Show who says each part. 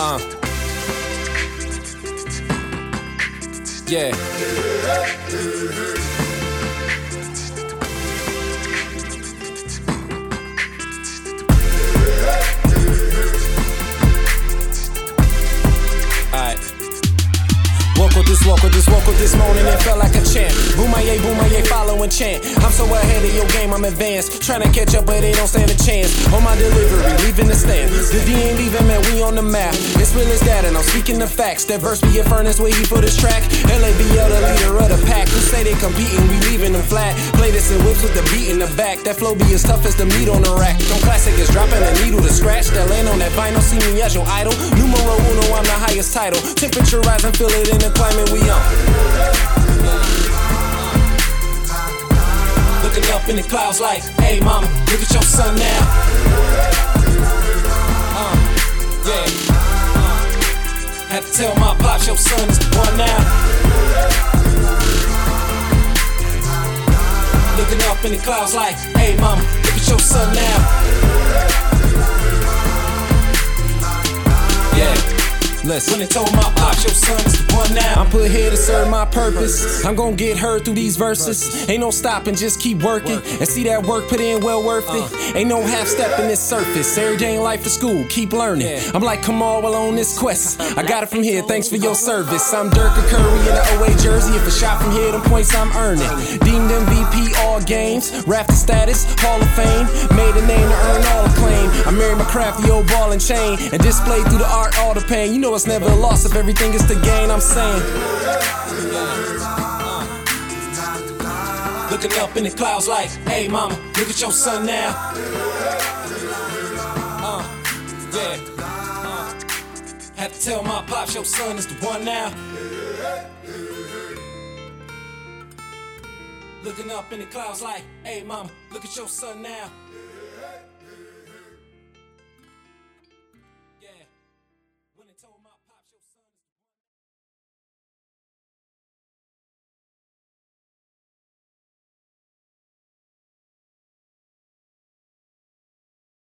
Speaker 1: Uh. Yeah. This, woke with this, morning, it felt like a chant. Boomaye, boomaye, following chant. I'm so ahead of your game, I'm advanced. Trying to catch up, but they don't stand a chance. On my delivery, leaving the stand. The D ain't leaving, man, we on the map. It's real as that, and I'm speaking the facts. That verse be a furnace where he for this track. LABL, the leader of the pack. Who say they competing, we leaving them flat. Play this in whips with the beat in the back. That flow be as tough as the meat on the rack. Don't classic is dropping a needle to scratch. That land on that vinyl, see me as your idol. Numero uno, I'm the highest title. Temperature rising, feel it in the climate we in the clouds like, hey mama, look at your son now. Uh, yeah. Uh, had to tell my pops your son is one now. Looking up in the clouds like, hey mama, look at your son now. Yeah. Listen. When they told my pops, your son is one now. Put here to serve my purpose. I'm gonna get heard through these verses. Ain't no stopping, just keep working. And see that work put in well worth it. Ain't no half step in this surface. Every day in life for school, keep learning. I'm like Kamaal while on this quest. I got it from here, thanks for your service. I'm Dirk Curry in the OA jersey. If a shot from here, them points I'm earning. Deemed MVP all games. Rafter status, Hall of Fame. Made a name to earn all acclaim. I married my crafty old ball and chain. And displayed through the art all the pain. You know it's never a loss if everything is to gain, I'm saying. Looking up in the clouds like, hey mama, look at your son now. Uh, yeah. Uh, had to tell my pops your son is the one now. Looking up in the clouds like, hey mama, look at your son now.